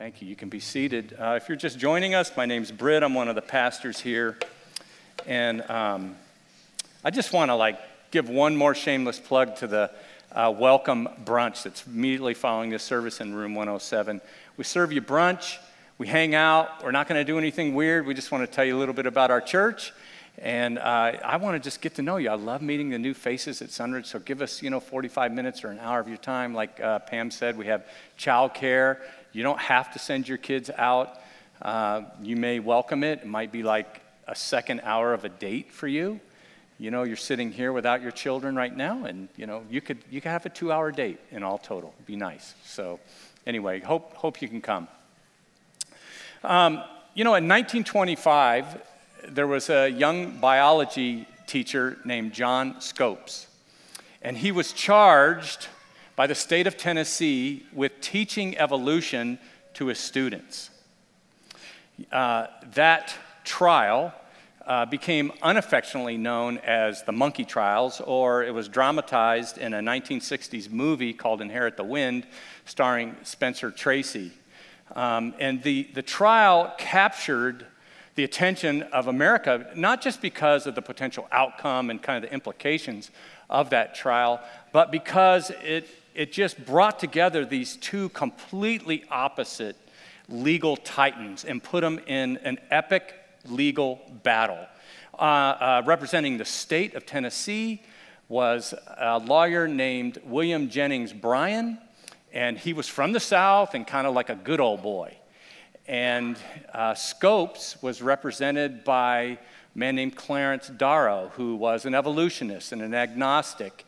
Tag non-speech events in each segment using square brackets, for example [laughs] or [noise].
Thank you. You can be seated. Uh, if you're just joining us, my name's Britt. I'm one of the pastors here. And um, I just want to like give one more shameless plug to the uh, welcome brunch that's immediately following this service in room 107. We serve you brunch. We hang out. We're not going to do anything weird. We just want to tell you a little bit about our church. And uh, I want to just get to know you. I love meeting the new faces at Sunridge. So give us, you know, 45 minutes or an hour of your time. Like uh, Pam said, we have childcare. You don't have to send your kids out. Uh, you may welcome it. It might be like a second hour of a date for you. You know, you're sitting here without your children right now, and you know, you could you could have a two-hour date in all total. It'd be nice. So, anyway, hope hope you can come. Um, you know, in 1925, there was a young biology teacher named John Scopes, and he was charged by the state of Tennessee with teaching evolution to his students. Uh, that trial uh, became unaffectionately known as the Monkey Trials, or it was dramatized in a 1960s movie called Inherit the Wind, starring Spencer Tracy. Um, and the, the trial captured the attention of America, not just because of the potential outcome and kind of the implications of that trial, but because it it just brought together these two completely opposite legal titans and put them in an epic legal battle. Uh, uh, representing the state of Tennessee was a lawyer named William Jennings Bryan, and he was from the South and kind of like a good old boy. And uh, Scopes was represented by a man named Clarence Darrow, who was an evolutionist and an agnostic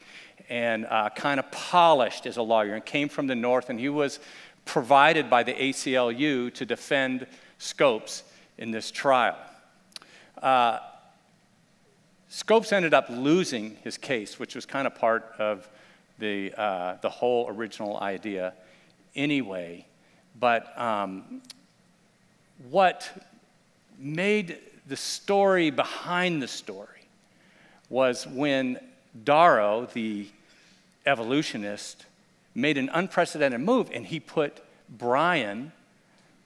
and uh, kind of polished as a lawyer and came from the north, and he was provided by the ACLU to defend Scopes in this trial. Uh, Scopes ended up losing his case, which was kind of part of the, uh, the whole original idea anyway. But um, what made the story behind the story was when Darrow, the evolutionist, made an unprecedented move and he put Bryan,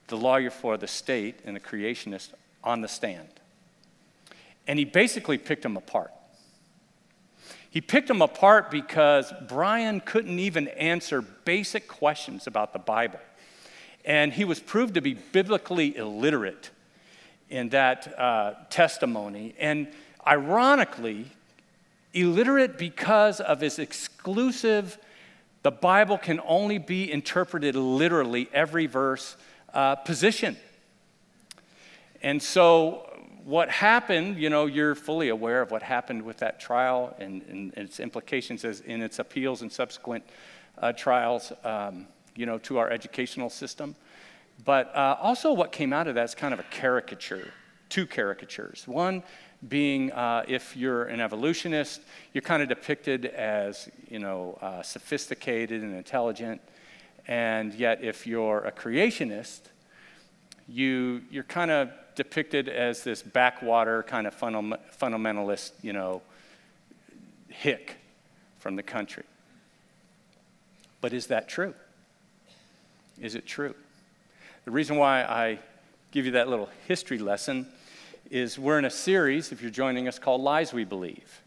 the lawyer for the state and the creationist, on the stand. And he basically picked him apart. He picked him apart because Bryan couldn't even answer basic questions about the Bible. And he was proved to be biblically illiterate in that uh, testimony. And ironically, illiterate because of his exclusive, the Bible can only be interpreted literally, every verse, uh, position. And so, what happened, you know, you're fully aware of what happened with that trial and, and its implications as in its appeals and subsequent uh, trials, um, you know, to our educational system. But uh, also, what came out of that is kind of a caricature, two caricatures. One being uh, if you're an evolutionist, you're kind of depicted as, you know, uh, sophisticated and intelligent. And yet, if you're a creationist, you, you're kind of depicted as this backwater kind of fundamentalist, you know, hick from the country. But is that true? Is it true? The reason why I give you that little history lesson is we're in a series, if you're joining us, called Lies We Believe.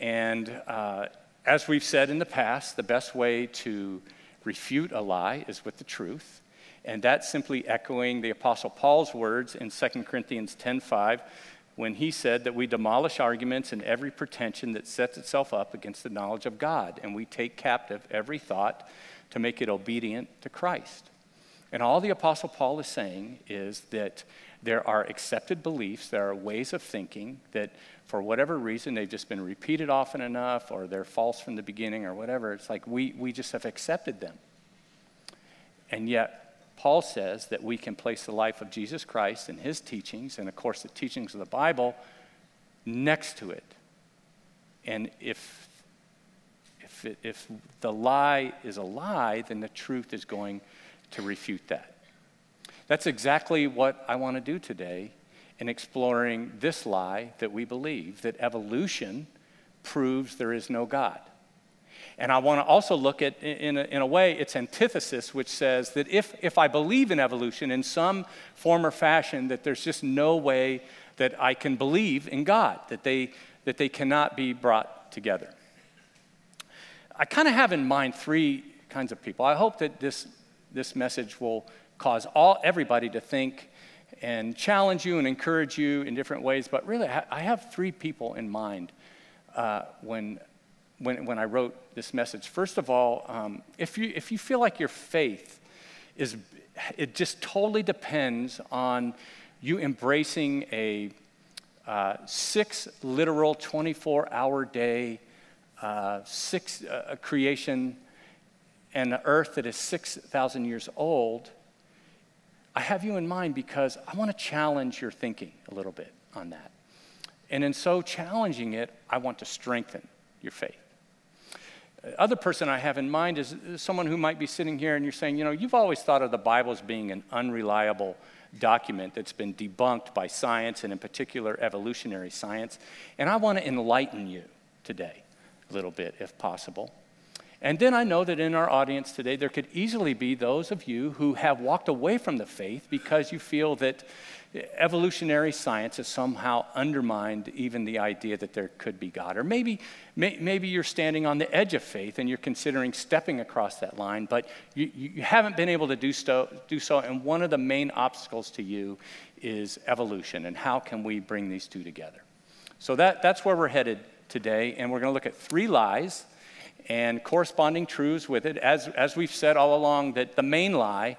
And uh, as we've said in the past, the best way to refute a lie is with the truth. And that's simply echoing the Apostle Paul's words in 2 Corinthians 10:5 when he said that we demolish arguments and every pretension that sets itself up against the knowledge of God, and we take captive every thought to make it obedient to Christ. And all the Apostle Paul is saying is that there are accepted beliefs, there are ways of thinking that, for whatever reason, they've just been repeated often enough or they're false from the beginning or whatever. It's like we, we just have accepted them. And yet, Paul says that we can place the life of Jesus Christ and his teachings, and of course, the teachings of the Bible, next to it. And if, if, it, if the lie is a lie, then the truth is going to refute that. That's exactly what I want to do today in exploring this lie that we believe that evolution proves there is no God. And I want to also look at, in a, in a way, its antithesis, which says that if, if I believe in evolution in some form or fashion, that there's just no way that I can believe in God, that they, that they cannot be brought together. I kind of have in mind three kinds of people. I hope that this, this message will cause all, everybody to think and challenge you and encourage you in different ways. But really, I have three people in mind uh, when, when, when I wrote this message. First of all, um, if, you, if you feel like your faith is, it just totally depends on you embracing a uh, six literal 24 hour day, uh, six uh, creation, and an earth that is 6,000 years old, I have you in mind because I want to challenge your thinking a little bit on that. And in so challenging it, I want to strengthen your faith. Uh, other person I have in mind is someone who might be sitting here and you're saying, you know, you've always thought of the Bible as being an unreliable document that's been debunked by science and in particular evolutionary science. And I want to enlighten you today a little bit if possible. And then I know that in our audience today, there could easily be those of you who have walked away from the faith because you feel that evolutionary science has somehow undermined even the idea that there could be God. Or maybe, may, maybe you're standing on the edge of faith and you're considering stepping across that line, but you, you haven't been able to do so, do so. And one of the main obstacles to you is evolution. And how can we bring these two together? So that, that's where we're headed today. And we're going to look at three lies and corresponding truths with it. As, as we've said all along, that the main lie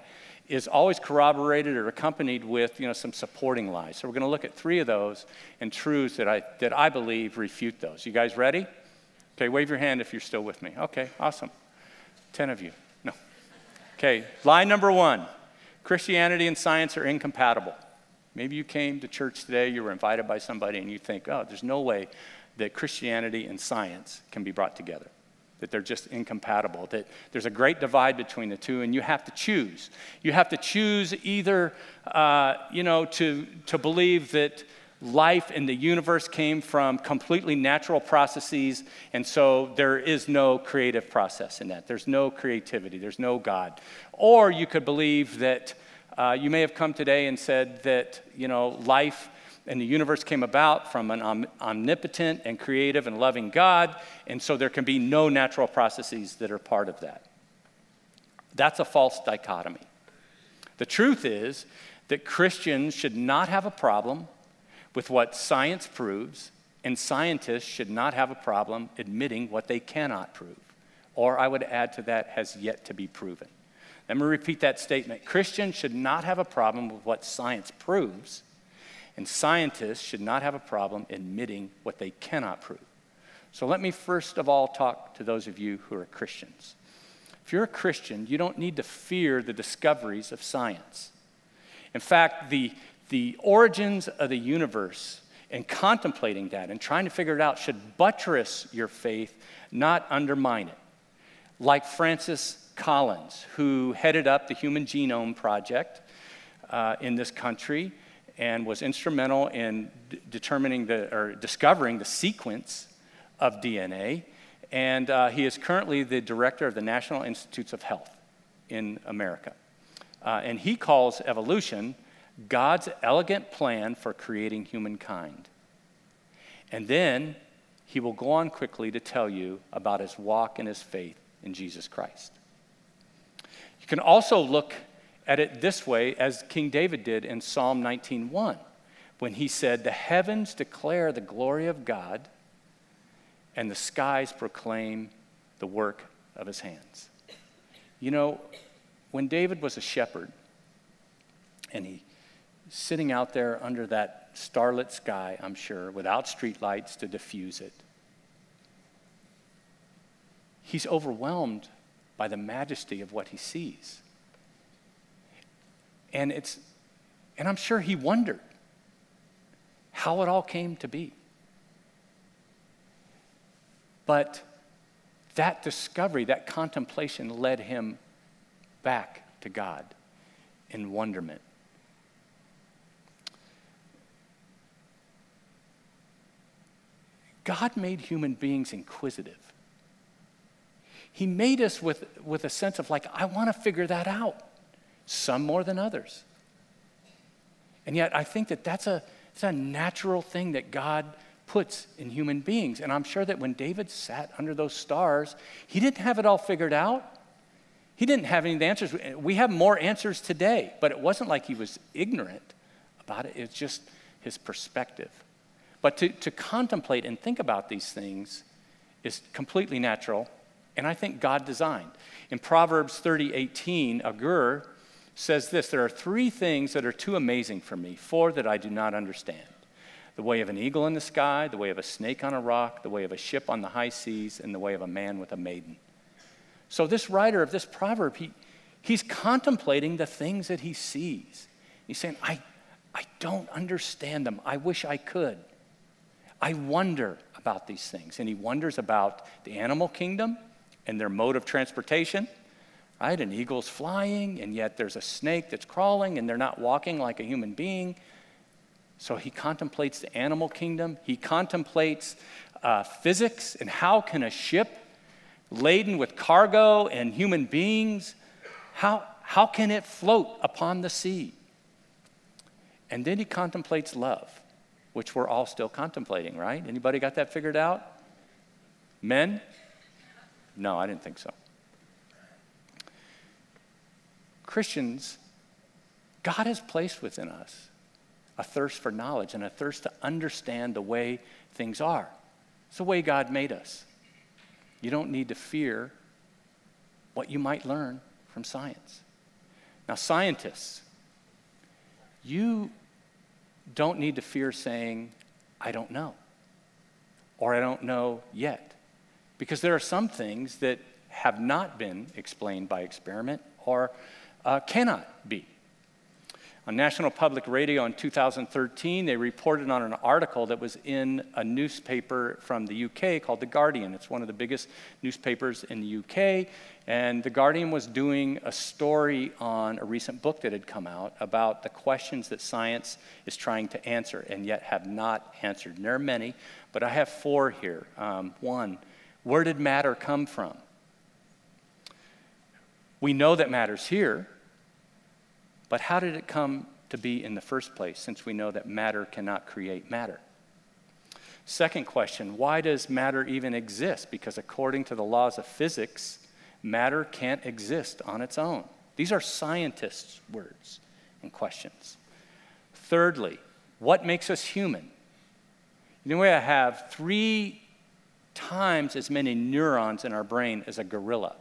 is always corroborated or accompanied with you know, some supporting lies. So we're going to look at three of those and truths that I, that I believe refute those. You guys ready? Okay, wave your hand if you're still with me. Okay, awesome. Ten of you. No. Okay, lie number one Christianity and science are incompatible. Maybe you came to church today, you were invited by somebody, and you think, oh, there's no way that Christianity and science can be brought together that they're just incompatible, that there's a great divide between the two, and you have to choose. You have to choose either, uh, you know, to, to believe that life in the universe came from completely natural processes, and so there is no creative process in that. There's no creativity, there's no God. Or you could believe that uh, you may have come today and said that, you know, life and the universe came about from an om- omnipotent and creative and loving God, and so there can be no natural processes that are part of that. That's a false dichotomy. The truth is that Christians should not have a problem with what science proves, and scientists should not have a problem admitting what they cannot prove. Or I would add to that, has yet to be proven. Let me repeat that statement. Christians should not have a problem with what science proves and scientists should not have a problem admitting what they cannot prove. So let me first of all talk to those of you who are Christians. If you're a Christian, you don't need to fear the discoveries of science. In fact, the, the origins of the universe and contemplating that and trying to figure it out should buttress your faith, not undermine it. Like Francis Collins, who headed up the Human Genome Project uh, in this country and was instrumental in d- determining the, or discovering the sequence of DNA. And uh, he is currently the director of the National Institutes of Health in America. Uh, and he calls evolution God's elegant plan for creating humankind. And then he will go on quickly to tell you about his walk and his faith in Jesus Christ. You can also look at it this way as King David did in Psalm 19:1 when he said, "The heavens declare the glory of God, and the skies proclaim the work of his hands." You know, when David was a shepherd and he sitting out there under that starlit sky, I'm sure, without street lights to diffuse it, he's overwhelmed by the majesty of what he sees. And it's, and I'm sure he wondered how it all came to be. But that discovery, that contemplation led him back to God in wonderment. God made human beings inquisitive. He made us with, with a sense of, like, I want to figure that out, some more than others. And yet, I think that that's a, it's a natural thing that God puts in human beings. And I'm sure that when David sat under those stars, he didn't have it all figured out. He didn't have any answers. We have more answers today, but it wasn't like he was ignorant about it. It's just his perspective. But to, to contemplate and think about these things is completely natural, and I think God designed. In Proverbs 30 18, Agur says this There are three things that are too amazing for me, four that I do not understand the way of an eagle in the sky, the way of a snake on a rock, the way of a ship on the high seas, and the way of a man with a maiden. So, this writer of this proverb, he, he's contemplating the things that he sees. He's saying, I, I don't understand them. I wish I could. I wonder about these things. And he wonders about the animal kingdom and their mode of transportation. Right? An eagle's flying, and yet there's a snake that's crawling, and they're not walking like a human being. So he contemplates the animal kingdom. He contemplates uh, physics and how can a ship laden with cargo and human beings, how, how can it float upon the sea? And then he contemplates love, which we're all still contemplating, right? Anybody got that figured out? Men? No, I didn't think so. Christians, God has placed within us a thirst for knowledge and a thirst to understand the way things are. It's the way God made us. You don't need to fear what you might learn from science. Now, scientists, you don't need to fear saying, I don't know, or I don't know yet, because there are some things that have not been explained by experiment or uh, cannot be. On National Public Radio in 2013, they reported on an article that was in a newspaper from the UK called The Guardian. It's one of the biggest newspapers in the UK. And The Guardian was doing a story on a recent book that had come out about the questions that science is trying to answer and yet have not answered. And there are many, but I have four here. Um, one, where did matter come from? We know that matter's here. But how did it come to be in the first place, since we know that matter cannot create matter? Second question why does matter even exist? Because according to the laws of physics, matter can't exist on its own. These are scientists' words and questions. Thirdly, what makes us human? You know, we have three times as many neurons in our brain as a gorilla,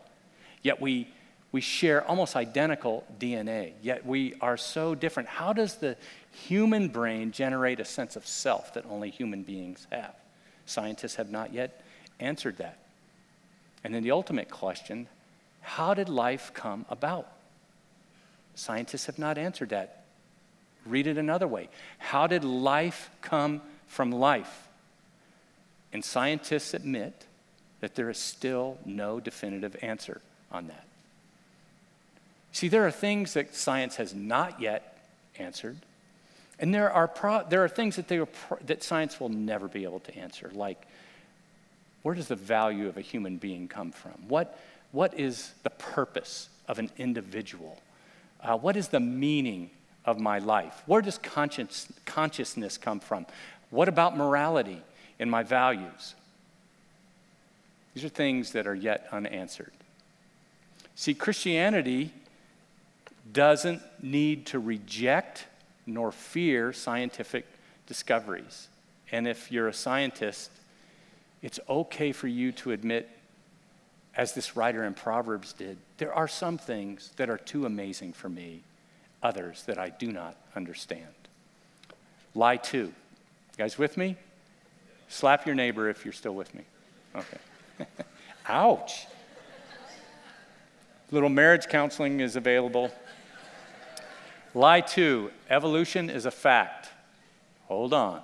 yet we we share almost identical DNA, yet we are so different. How does the human brain generate a sense of self that only human beings have? Scientists have not yet answered that. And then the ultimate question how did life come about? Scientists have not answered that. Read it another way. How did life come from life? And scientists admit that there is still no definitive answer on that. See, there are things that science has not yet answered, and there are, pro- there are things that, they pro- that science will never be able to answer, like where does the value of a human being come from? What, what is the purpose of an individual? Uh, what is the meaning of my life? Where does conscience, consciousness come from? What about morality and my values? These are things that are yet unanswered. See, Christianity doesn't need to reject nor fear scientific discoveries. And if you're a scientist, it's okay for you to admit, as this writer in Proverbs did, there are some things that are too amazing for me, others that I do not understand. Lie two. You guys with me? Slap your neighbor if you're still with me. Okay. [laughs] Ouch. Little marriage counseling is available. Lie two evolution is a fact. Hold on.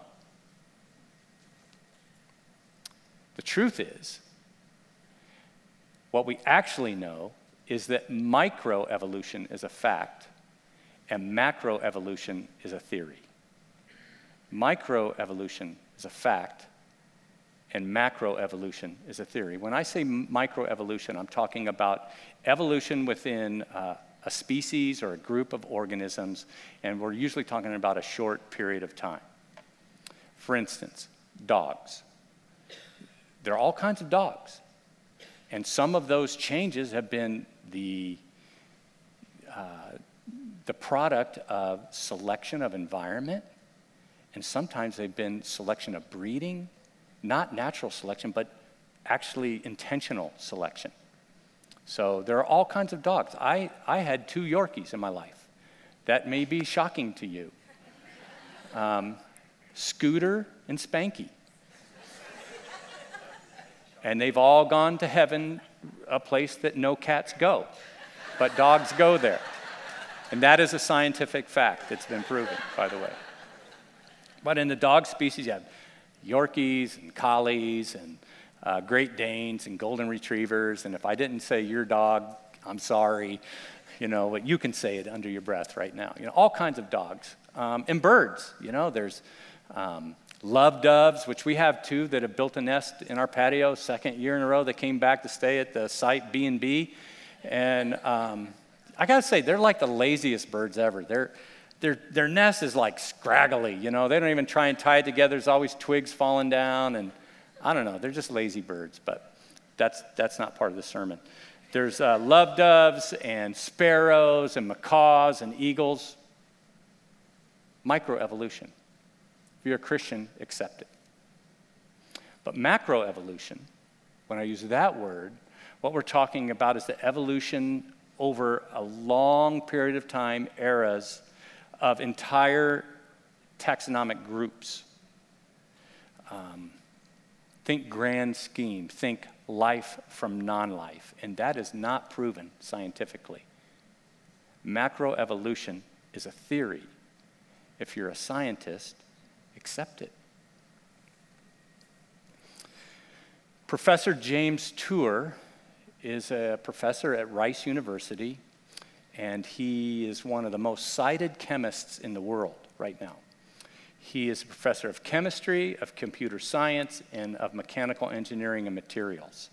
The truth is, what we actually know is that microevolution is a fact and macroevolution is a theory. Microevolution is a fact and macroevolution is a theory. When I say microevolution, I'm talking about evolution within uh, a species or a group of organisms, and we're usually talking about a short period of time. For instance, dogs. There are all kinds of dogs, and some of those changes have been the uh, the product of selection of environment, and sometimes they've been selection of breeding, not natural selection, but actually intentional selection. So there are all kinds of dogs. I, I had two Yorkies in my life. That may be shocking to you. Um, Scooter and Spanky. And they've all gone to heaven, a place that no cats go, but dogs go there. And that is a scientific fact that's been proven, by the way. But in the dog species, you have Yorkies and Collies and uh, Great Danes and Golden Retrievers. And if I didn't say your dog, I'm sorry. You know, but you can say it under your breath right now. You know, all kinds of dogs. Um, and birds, you know, there's um, love doves, which we have two that have built a nest in our patio, second year in a row. They came back to stay at the site B&B. And um, I got to say, they're like the laziest birds ever. They're, their, their nest is like scraggly, you know. They don't even try and tie it together. There's always twigs falling down, and I don't know. They're just lazy birds, but that's, that's not part of the sermon. There's uh, love doves and sparrows and macaws and eagles. Microevolution. If you're a Christian, accept it. But macroevolution, when I use that word, what we're talking about is the evolution over a long period of time, eras of entire taxonomic groups. Um, think grand scheme, think life from non life, and that is not proven scientifically. Macroevolution is a theory. If you're a scientist, accept it. Professor James Tour is a professor at Rice University, and he is one of the most cited chemists in the world right now. He is a professor of chemistry, of computer science, and of mechanical engineering and materials.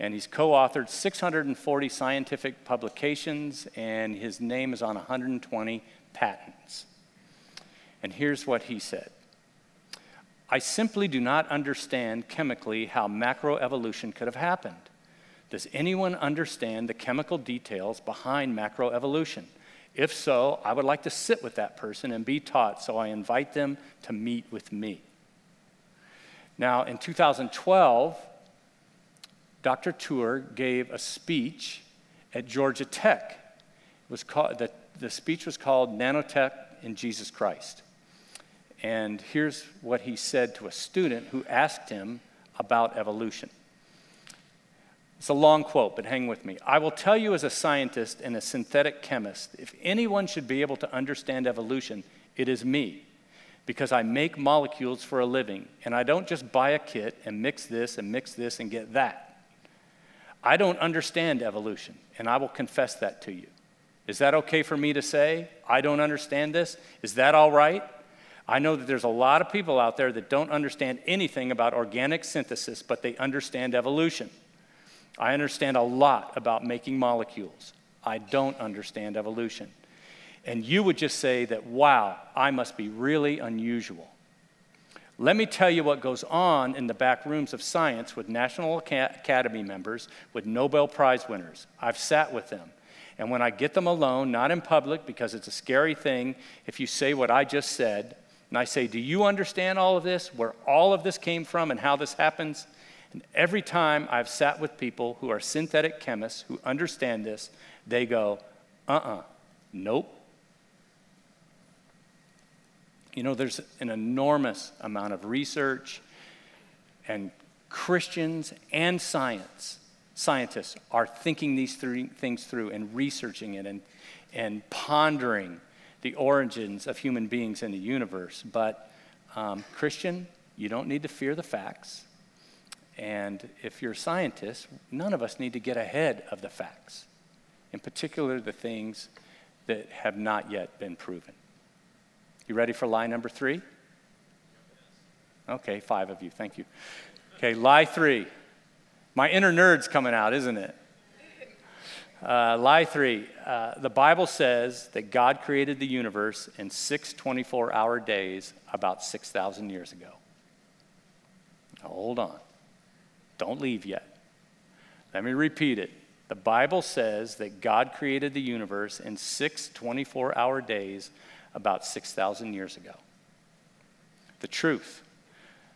And he's co authored 640 scientific publications, and his name is on 120 patents. And here's what he said I simply do not understand chemically how macroevolution could have happened. Does anyone understand the chemical details behind macroevolution? If so, I would like to sit with that person and be taught, so I invite them to meet with me. Now, in 2012, Dr. Tour gave a speech at Georgia Tech. It was called, the, the speech was called Nanotech in Jesus Christ. And here's what he said to a student who asked him about evolution. It's a long quote, but hang with me. I will tell you as a scientist and a synthetic chemist if anyone should be able to understand evolution, it is me. Because I make molecules for a living, and I don't just buy a kit and mix this and mix this and get that. I don't understand evolution, and I will confess that to you. Is that okay for me to say? I don't understand this? Is that all right? I know that there's a lot of people out there that don't understand anything about organic synthesis, but they understand evolution. I understand a lot about making molecules. I don't understand evolution. And you would just say that, wow, I must be really unusual. Let me tell you what goes on in the back rooms of science with National Academy members, with Nobel Prize winners. I've sat with them. And when I get them alone, not in public, because it's a scary thing if you say what I just said, and I say, Do you understand all of this, where all of this came from, and how this happens? And every time I've sat with people who are synthetic chemists who understand this, they go, uh uh-uh, uh, nope. You know, there's an enormous amount of research, and Christians and science, scientists are thinking these three things through and researching it and, and pondering the origins of human beings in the universe. But, um, Christian, you don't need to fear the facts. And if you're a scientist, none of us need to get ahead of the facts, in particular the things that have not yet been proven. You ready for lie number three? Okay, five of you, thank you. Okay, lie three. My inner nerd's coming out, isn't it? Uh, lie three. Uh, the Bible says that God created the universe in six 24 hour days about 6,000 years ago. Now, hold on. Don't leave yet. Let me repeat it. The Bible says that God created the universe in six 24 hour days about 6,000 years ago. The truth.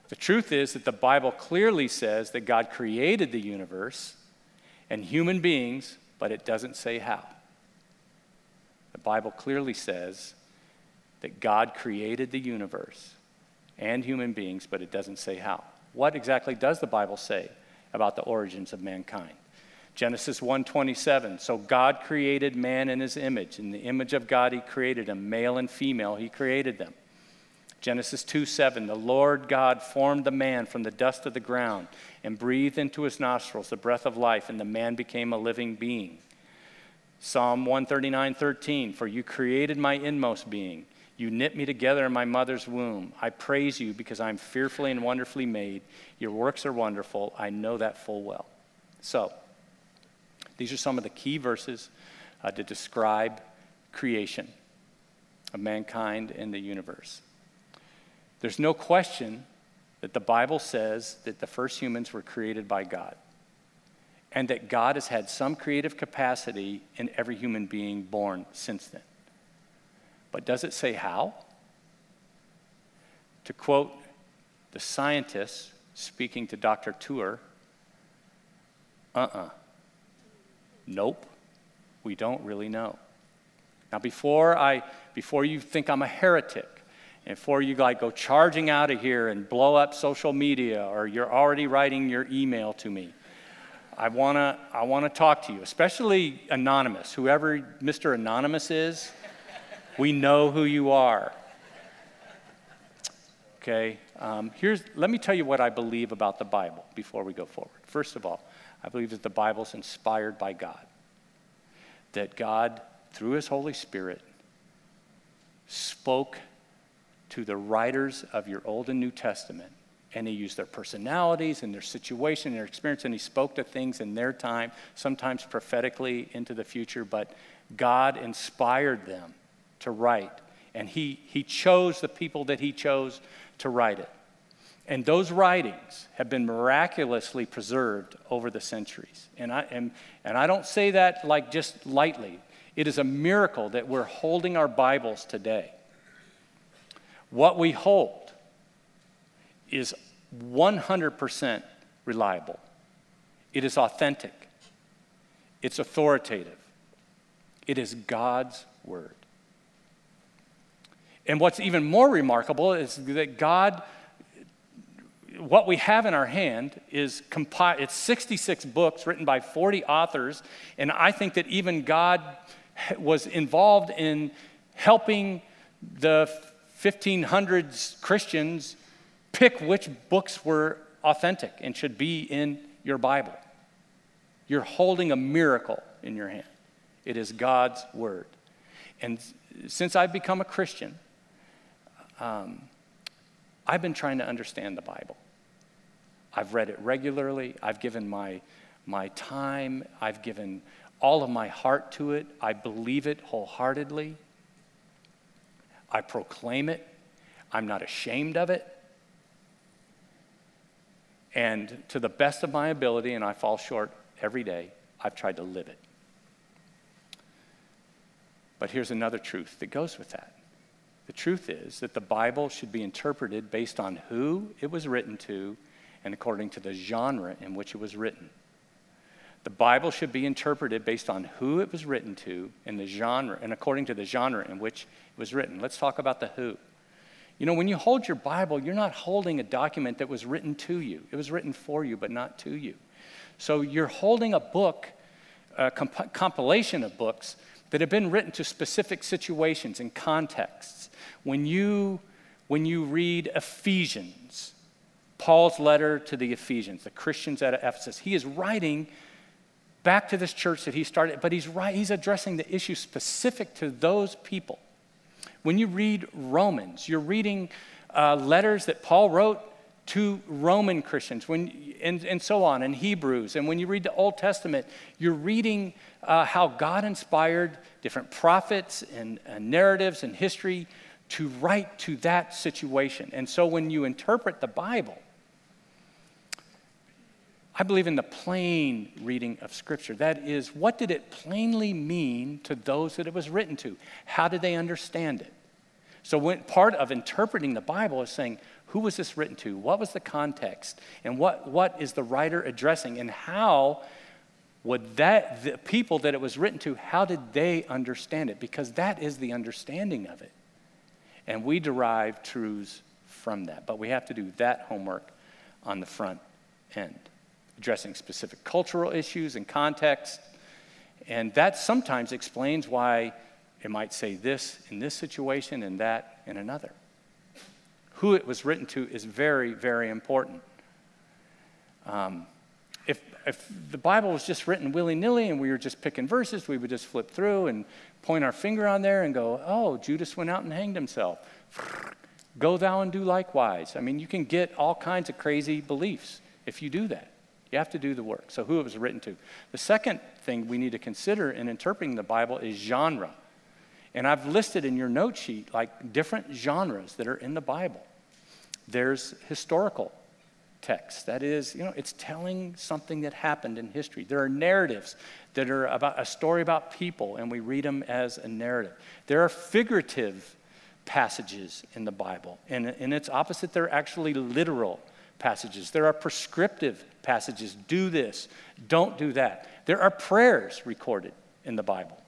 The truth is that the Bible clearly says that God created the universe and human beings but it doesn't say how. The Bible clearly says that God created the universe and human beings, but it doesn't say how. What exactly does the Bible say about the origins of mankind? Genesis 1:27 So God created man in his image in the image of God he created him male and female he created them Genesis 2 7, the Lord God formed the man from the dust of the ground and breathed into his nostrils the breath of life, and the man became a living being. Psalm 139 13, for you created my inmost being. You knit me together in my mother's womb. I praise you because I'm fearfully and wonderfully made. Your works are wonderful. I know that full well. So, these are some of the key verses uh, to describe creation of mankind and the universe. There's no question that the Bible says that the first humans were created by God and that God has had some creative capacity in every human being born since then. But does it say how? To quote the scientists speaking to Dr. Tour, uh uh-uh. uh. Nope. We don't really know. Now, before, I, before you think I'm a heretic, and before you like go charging out of here and blow up social media or you're already writing your email to me i want to i want to talk to you especially anonymous whoever mr anonymous is we know who you are okay um, here's let me tell you what i believe about the bible before we go forward first of all i believe that the Bible is inspired by god that god through his holy spirit spoke to the writers of your Old and New Testament. And he used their personalities and their situation and their experience, and he spoke to things in their time, sometimes prophetically into the future, but God inspired them to write. And he, he chose the people that he chose to write it. And those writings have been miraculously preserved over the centuries. And I, and, and I don't say that like just lightly. It is a miracle that we're holding our Bibles today. What we hold is 100% reliable, it is authentic, it's authoritative, it is God's word. And what's even more remarkable is that God, what we have in our hand is compi- it's 66 books written by 40 authors, and I think that even God was involved in helping the 1500s Christians pick which books were authentic and should be in your Bible. You're holding a miracle in your hand. It is God's word. And since I've become a Christian, um, I've been trying to understand the Bible. I've read it regularly. I've given my, my time. I've given all of my heart to it. I believe it wholeheartedly. I proclaim it. I'm not ashamed of it. And to the best of my ability, and I fall short every day, I've tried to live it. But here's another truth that goes with that. The truth is that the Bible should be interpreted based on who it was written to and according to the genre in which it was written. The Bible should be interpreted based on who it was written to and the genre, and according to the genre in which it was written. Let's talk about the who. You know, when you hold your Bible, you're not holding a document that was written to you. It was written for you, but not to you. So you're holding a book, a comp- compilation of books that have been written to specific situations and contexts. When you, when you read Ephesians, Paul's letter to the Ephesians, the Christians at Ephesus, he is writing back to this church that he started, but he's he's addressing the issue specific to those people. When you read Romans, you're reading uh, letters that Paul wrote to Roman Christians, when, and, and so on, and Hebrews. And when you read the Old Testament, you're reading uh, how God inspired different prophets and narratives and history to write to that situation. And so when you interpret the Bible, I believe in the plain reading of Scripture. That is, what did it plainly mean to those that it was written to? How did they understand it? So, when, part of interpreting the Bible is saying, who was this written to? What was the context? And what, what is the writer addressing? And how would that, the people that it was written to, how did they understand it? Because that is the understanding of it. And we derive truths from that. But we have to do that homework on the front end, addressing specific cultural issues and context. And that sometimes explains why it might say this in this situation and that in another who it was written to is very, very important. Um, if, if the Bible was just written willy nilly and we were just picking verses, we would just flip through and point our finger on there and go, oh, Judas went out and hanged himself. Go thou and do likewise. I mean, you can get all kinds of crazy beliefs if you do that. You have to do the work. So, who it was written to. The second thing we need to consider in interpreting the Bible is genre. And I've listed in your note sheet like different genres that are in the Bible. There's historical text. That is, you know, it's telling something that happened in history. There are narratives that are about a story about people, and we read them as a narrative. There are figurative passages in the Bible, and in its opposite, there are actually literal passages. There are prescriptive passages do this, don't do that. There are prayers recorded in the Bible.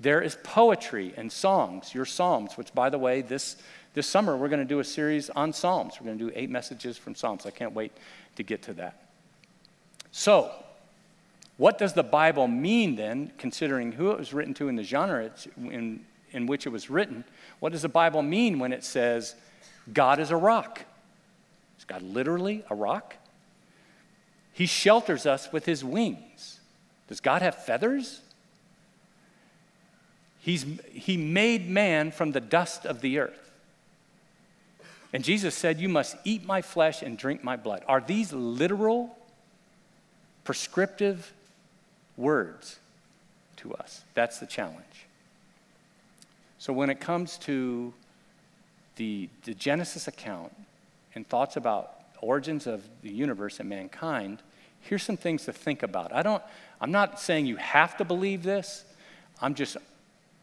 There is poetry and songs, your Psalms, which, by the way, this this summer, we're going to do a series on Psalms. We're going to do eight messages from Psalms. I can't wait to get to that. So, what does the Bible mean then, considering who it was written to and the genre in, in which it was written? What does the Bible mean when it says God is a rock? Is God literally a rock? He shelters us with his wings. Does God have feathers? He's, he made man from the dust of the earth. And Jesus said, You must eat my flesh and drink my blood. Are these literal, prescriptive words to us? That's the challenge. So when it comes to the, the Genesis account and thoughts about origins of the universe and mankind, here's some things to think about. I don't, I'm not saying you have to believe this. I'm just,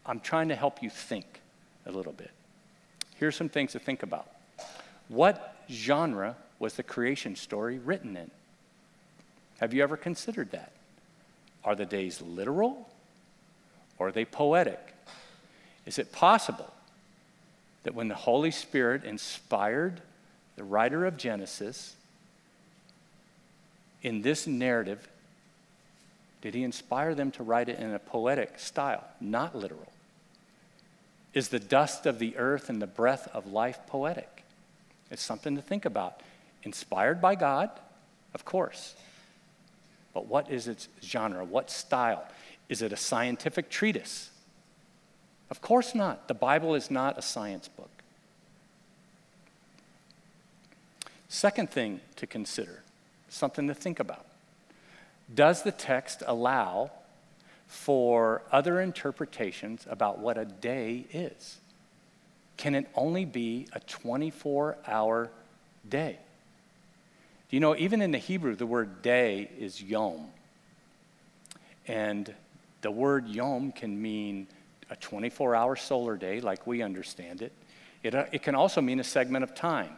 I'm trying to help you think a little bit. Here's some things to think about. What genre was the creation story written in? Have you ever considered that? Are the days literal or are they poetic? Is it possible that when the Holy Spirit inspired the writer of Genesis in this narrative, did he inspire them to write it in a poetic style, not literal? Is the dust of the earth and the breath of life poetic? It's something to think about. Inspired by God, of course. But what is its genre? What style? Is it a scientific treatise? Of course not. The Bible is not a science book. Second thing to consider, something to think about. Does the text allow for other interpretations about what a day is? Can it only be a 24 hour day? Do you know, even in the Hebrew, the word day is yom. And the word yom can mean a 24 hour solar day, like we understand it. it. Uh, it can also mean a segment of time,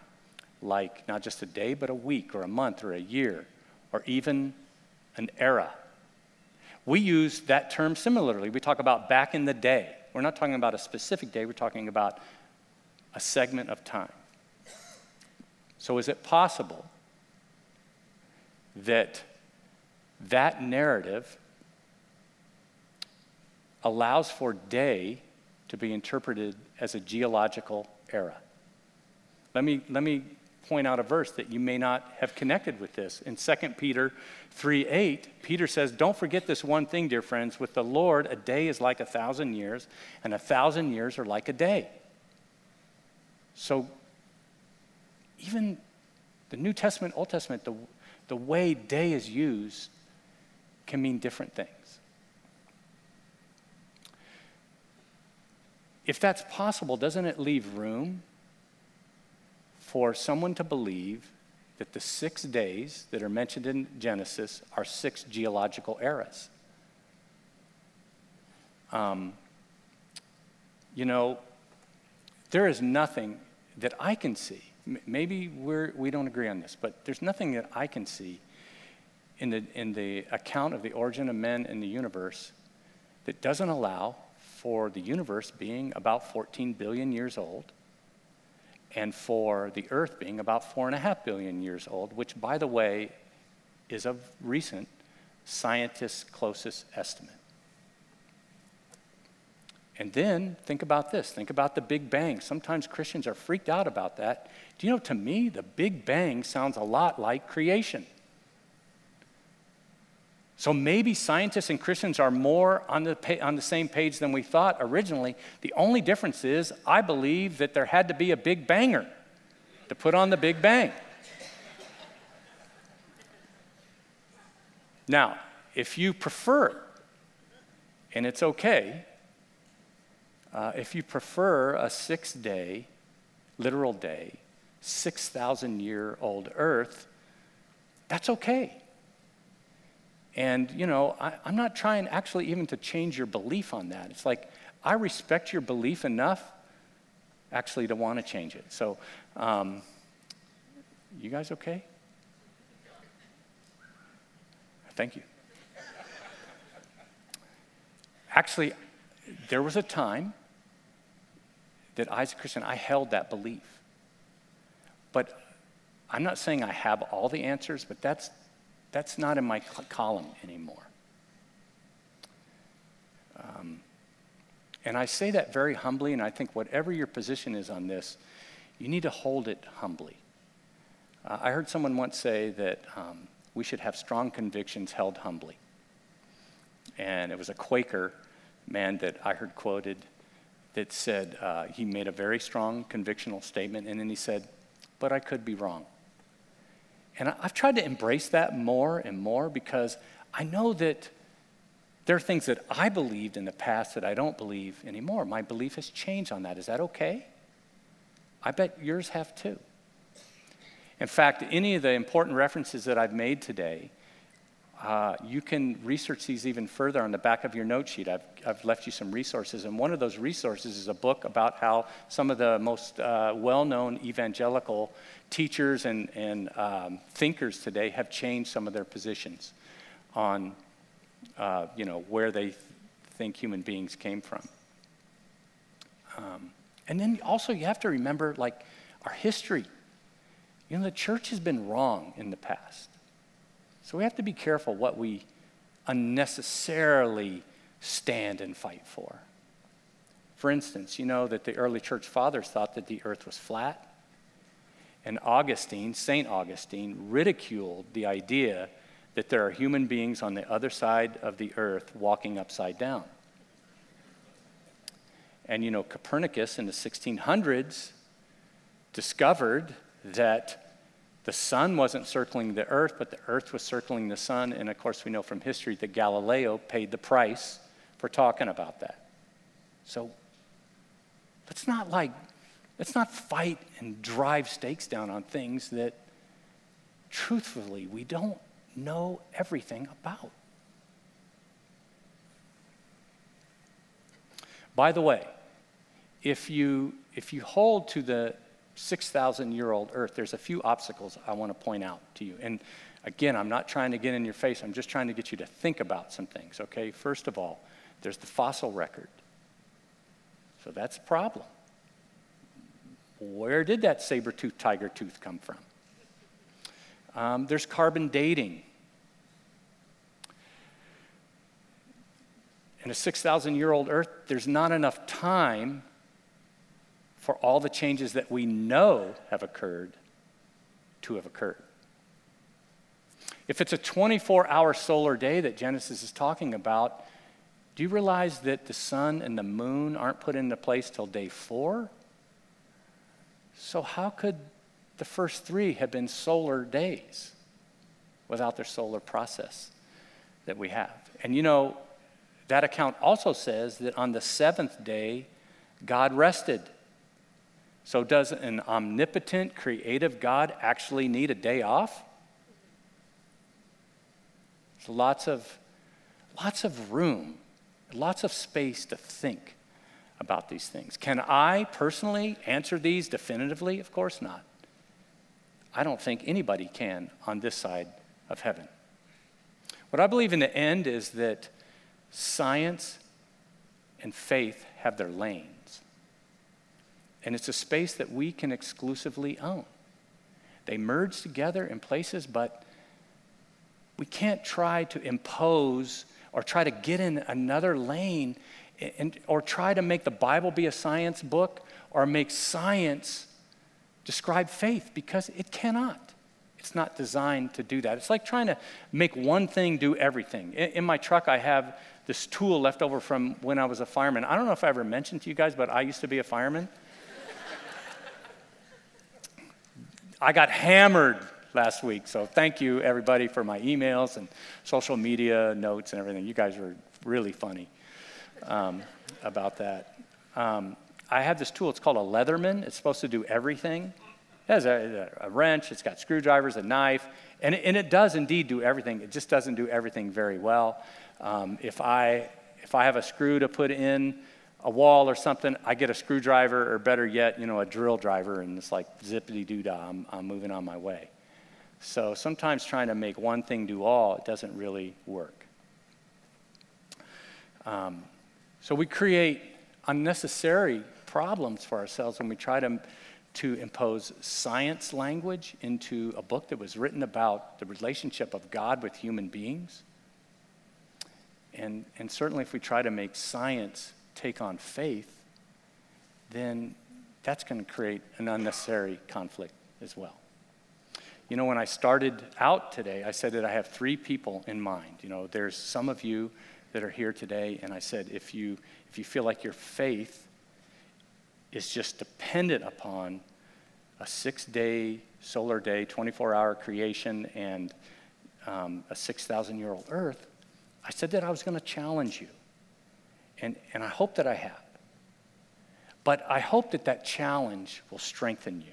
like not just a day, but a week or a month or a year, or even an era. We use that term similarly. We talk about back in the day. We're not talking about a specific day, we're talking about a segment of time. So, is it possible that that narrative allows for day to be interpreted as a geological era? Let me, let me point out a verse that you may not have connected with this. In 2 Peter 3 8, Peter says, Don't forget this one thing, dear friends. With the Lord, a day is like a thousand years, and a thousand years are like a day. So, even The New Testament, Old Testament, the, the way day is used can mean different things. If that's possible, doesn't it leave room for someone to believe that the six days that are mentioned in Genesis are six geological eras? Um, you know, there is nothing that I can see. Maybe we're, we don't agree on this, but there's nothing that I can see in the, in the account of the origin of men in the universe that doesn't allow for the universe being about 14 billion years old and for the earth being about four and a half billion years old, which, by the way, is a recent scientists' closest estimate. And then think about this think about the Big Bang. Sometimes Christians are freaked out about that. Do you know, to me, the Big Bang sounds a lot like creation. So maybe scientists and Christians are more on the, pa- on the same page than we thought originally. The only difference is I believe that there had to be a big banger to put on the Big Bang. now, if you prefer, and it's okay, uh, if you prefer a six day, literal day, 6,000 year old earth, that's okay. And, you know, I, I'm not trying actually even to change your belief on that. It's like, I respect your belief enough actually to want to change it. So, um, you guys okay? Thank you. Actually, there was a time that I, as a Christian, I held that belief. But I'm not saying I have all the answers, but that's that's not in my column anymore. Um, and I say that very humbly, and I think whatever your position is on this, you need to hold it humbly. Uh, I heard someone once say that um, we should have strong convictions held humbly. And it was a Quaker man that I heard quoted that said uh, he made a very strong convictional statement, and then he said, But I could be wrong. And I've tried to embrace that more and more because I know that there are things that I believed in the past that I don't believe anymore. My belief has changed on that. Is that okay? I bet yours have too. In fact, any of the important references that I've made today, uh, you can research these even further on the back of your note sheet. I've, I've left you some resources, and one of those resources is a book about how some of the most uh, well known evangelical teachers and, and um, thinkers today have changed some of their positions on uh, you know, where they th- think human beings came from. Um, and then also, you have to remember like our history. You know, the church has been wrong in the past. So we have to be careful what we unnecessarily stand and fight for. For instance, you know that the early church fathers thought that the earth was flat and Augustine, St. Augustine, ridiculed the idea that there are human beings on the other side of the earth walking upside down. And you know, Copernicus in the 1600s discovered that the sun wasn't circling the earth, but the earth was circling the sun. And of course, we know from history that Galileo paid the price for talking about that. So let's not like Let's not fight and drive stakes down on things that, truthfully, we don't know everything about. By the way, if you, if you hold to the 6,000 year old earth, there's a few obstacles I want to point out to you. And again, I'm not trying to get in your face, I'm just trying to get you to think about some things, okay? First of all, there's the fossil record. So that's a problem. Where did that saber tooth tiger tooth come from? Um, there's carbon dating. In a 6,000 year old Earth, there's not enough time for all the changes that we know have occurred to have occurred. If it's a 24 hour solar day that Genesis is talking about, do you realize that the sun and the moon aren't put into place till day four? So, how could the first three have been solar days without their solar process that we have. And you know, that account also says that on the seventh day, God rested. So, does an omnipotent, creative God actually need a day off? There's lots of, lots of room, lots of space to think about these things. Can I personally answer these definitively? Of course not. I don't think anybody can on this side of heaven. What I believe in the end is that science and faith have their lanes. And it's a space that we can exclusively own. They merge together in places, but we can't try to impose or try to get in another lane and, or try to make the Bible be a science book or make science describe faith because it cannot. It's not designed to do that. It's like trying to make one thing do everything. In, in my truck, I have this tool left over from when I was a fireman. I don't know if I ever mentioned to you guys, but I used to be a fireman. I got hammered last week, so thank you everybody for my emails and social media notes and everything. You guys were really funny um, about that. Um, I have this tool, it's called a Leatherman. It's supposed to do everything. It has a, a wrench, it's got screwdrivers, a knife, and it, and it does indeed do everything. It just doesn't do everything very well. Um, if, I, if I have a screw to put in a wall or something, I get a screwdriver, or better yet, you know, a drill driver, and it's like zippity doo dah, I'm, I'm moving on my way. So sometimes trying to make one thing do all, it doesn't really work. Um, so we create unnecessary problems for ourselves when we try to to impose science language into a book that was written about the relationship of God with human beings. And, and certainly, if we try to make science take on faith, then that's going to create an unnecessary conflict as well. You know, when I started out today, I said that I have three people in mind. You know, there's some of you that are here today, and I said, if you, if you feel like your faith is just dependent upon a six day solar day, 24 hour creation, and um, a 6,000 year old earth, I said that I was going to challenge you. And, and I hope that I have. But I hope that that challenge will strengthen you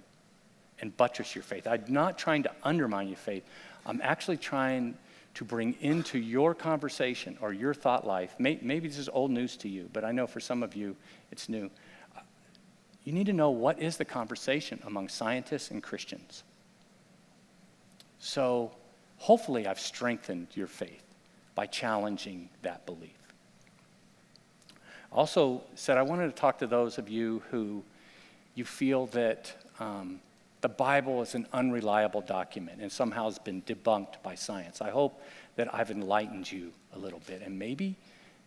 and buttress your faith. I'm not trying to undermine your faith. I'm actually trying to bring into your conversation or your thought life. May, maybe this is old news to you, but I know for some of you it's new you need to know what is the conversation among scientists and Christians. So hopefully, I've strengthened your faith by challenging that belief. Also, said I wanted to talk to those of you who you feel that um, the Bible is an unreliable document and somehow has been debunked by science. I hope that I've enlightened you a little bit and maybe,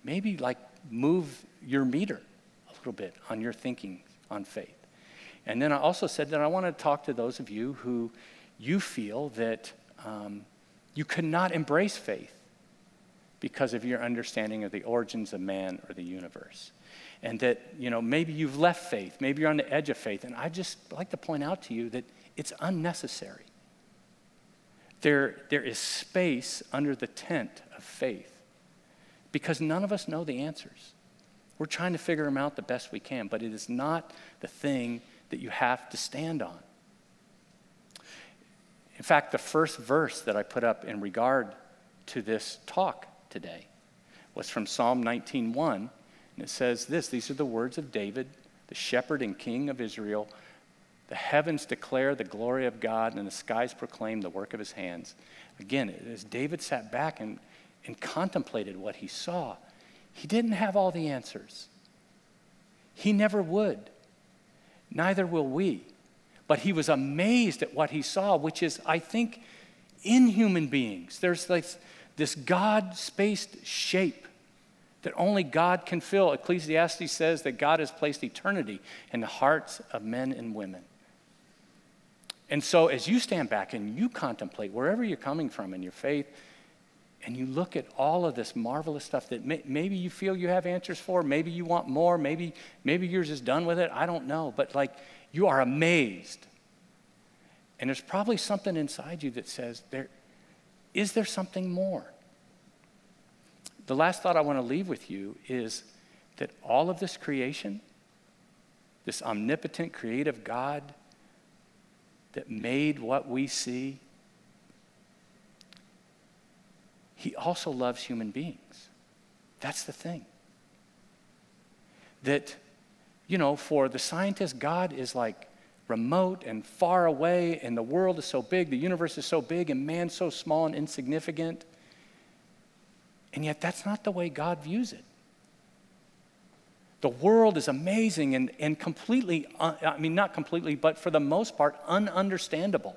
maybe like move your meter a little bit on your thinking on faith. And then I also said that I want to talk to those of you who you feel that um, you could not embrace faith because of your understanding of the origins of man or the universe. And that, you know, maybe you've left faith, maybe you're on the edge of faith. And I just like to point out to you that it's unnecessary. There, there is space under the tent of faith because none of us know the answers. We're trying to figure them out the best we can, but it is not the thing that you have to stand on. In fact, the first verse that I put up in regard to this talk today was from Psalm 19:1, and it says this, these are the words of David, the shepherd and king of Israel. The heavens declare the glory of God, and the skies proclaim the work of his hands. Again, as David sat back and, and contemplated what he saw, he didn't have all the answers. He never would. Neither will we. But he was amazed at what he saw, which is, I think, in human beings. There's like this God spaced shape that only God can fill. Ecclesiastes says that God has placed eternity in the hearts of men and women. And so, as you stand back and you contemplate wherever you're coming from in your faith, and you look at all of this marvelous stuff that may, maybe you feel you have answers for, maybe you want more, maybe, maybe you're just done with it, I don't know. But like, you are amazed And there's probably something inside you that says, there, is there something more? The last thought I want to leave with you is that all of this creation, this omnipotent, creative God that made what we see, He also loves human beings. That's the thing. That, you know, for the scientist, God is like remote and far away, and the world is so big, the universe is so big, and man so small and insignificant. And yet, that's not the way God views it. The world is amazing and, and completely, uh, I mean, not completely, but for the most part, ununderstandable.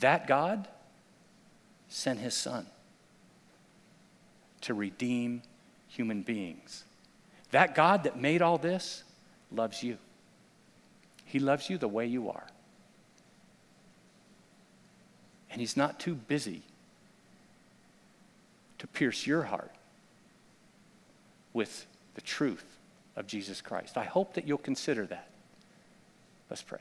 That God sent his son to redeem human beings. That God that made all this loves you. He loves you the way you are. And he's not too busy to pierce your heart with the truth of Jesus Christ. I hope that you'll consider that. Let's pray.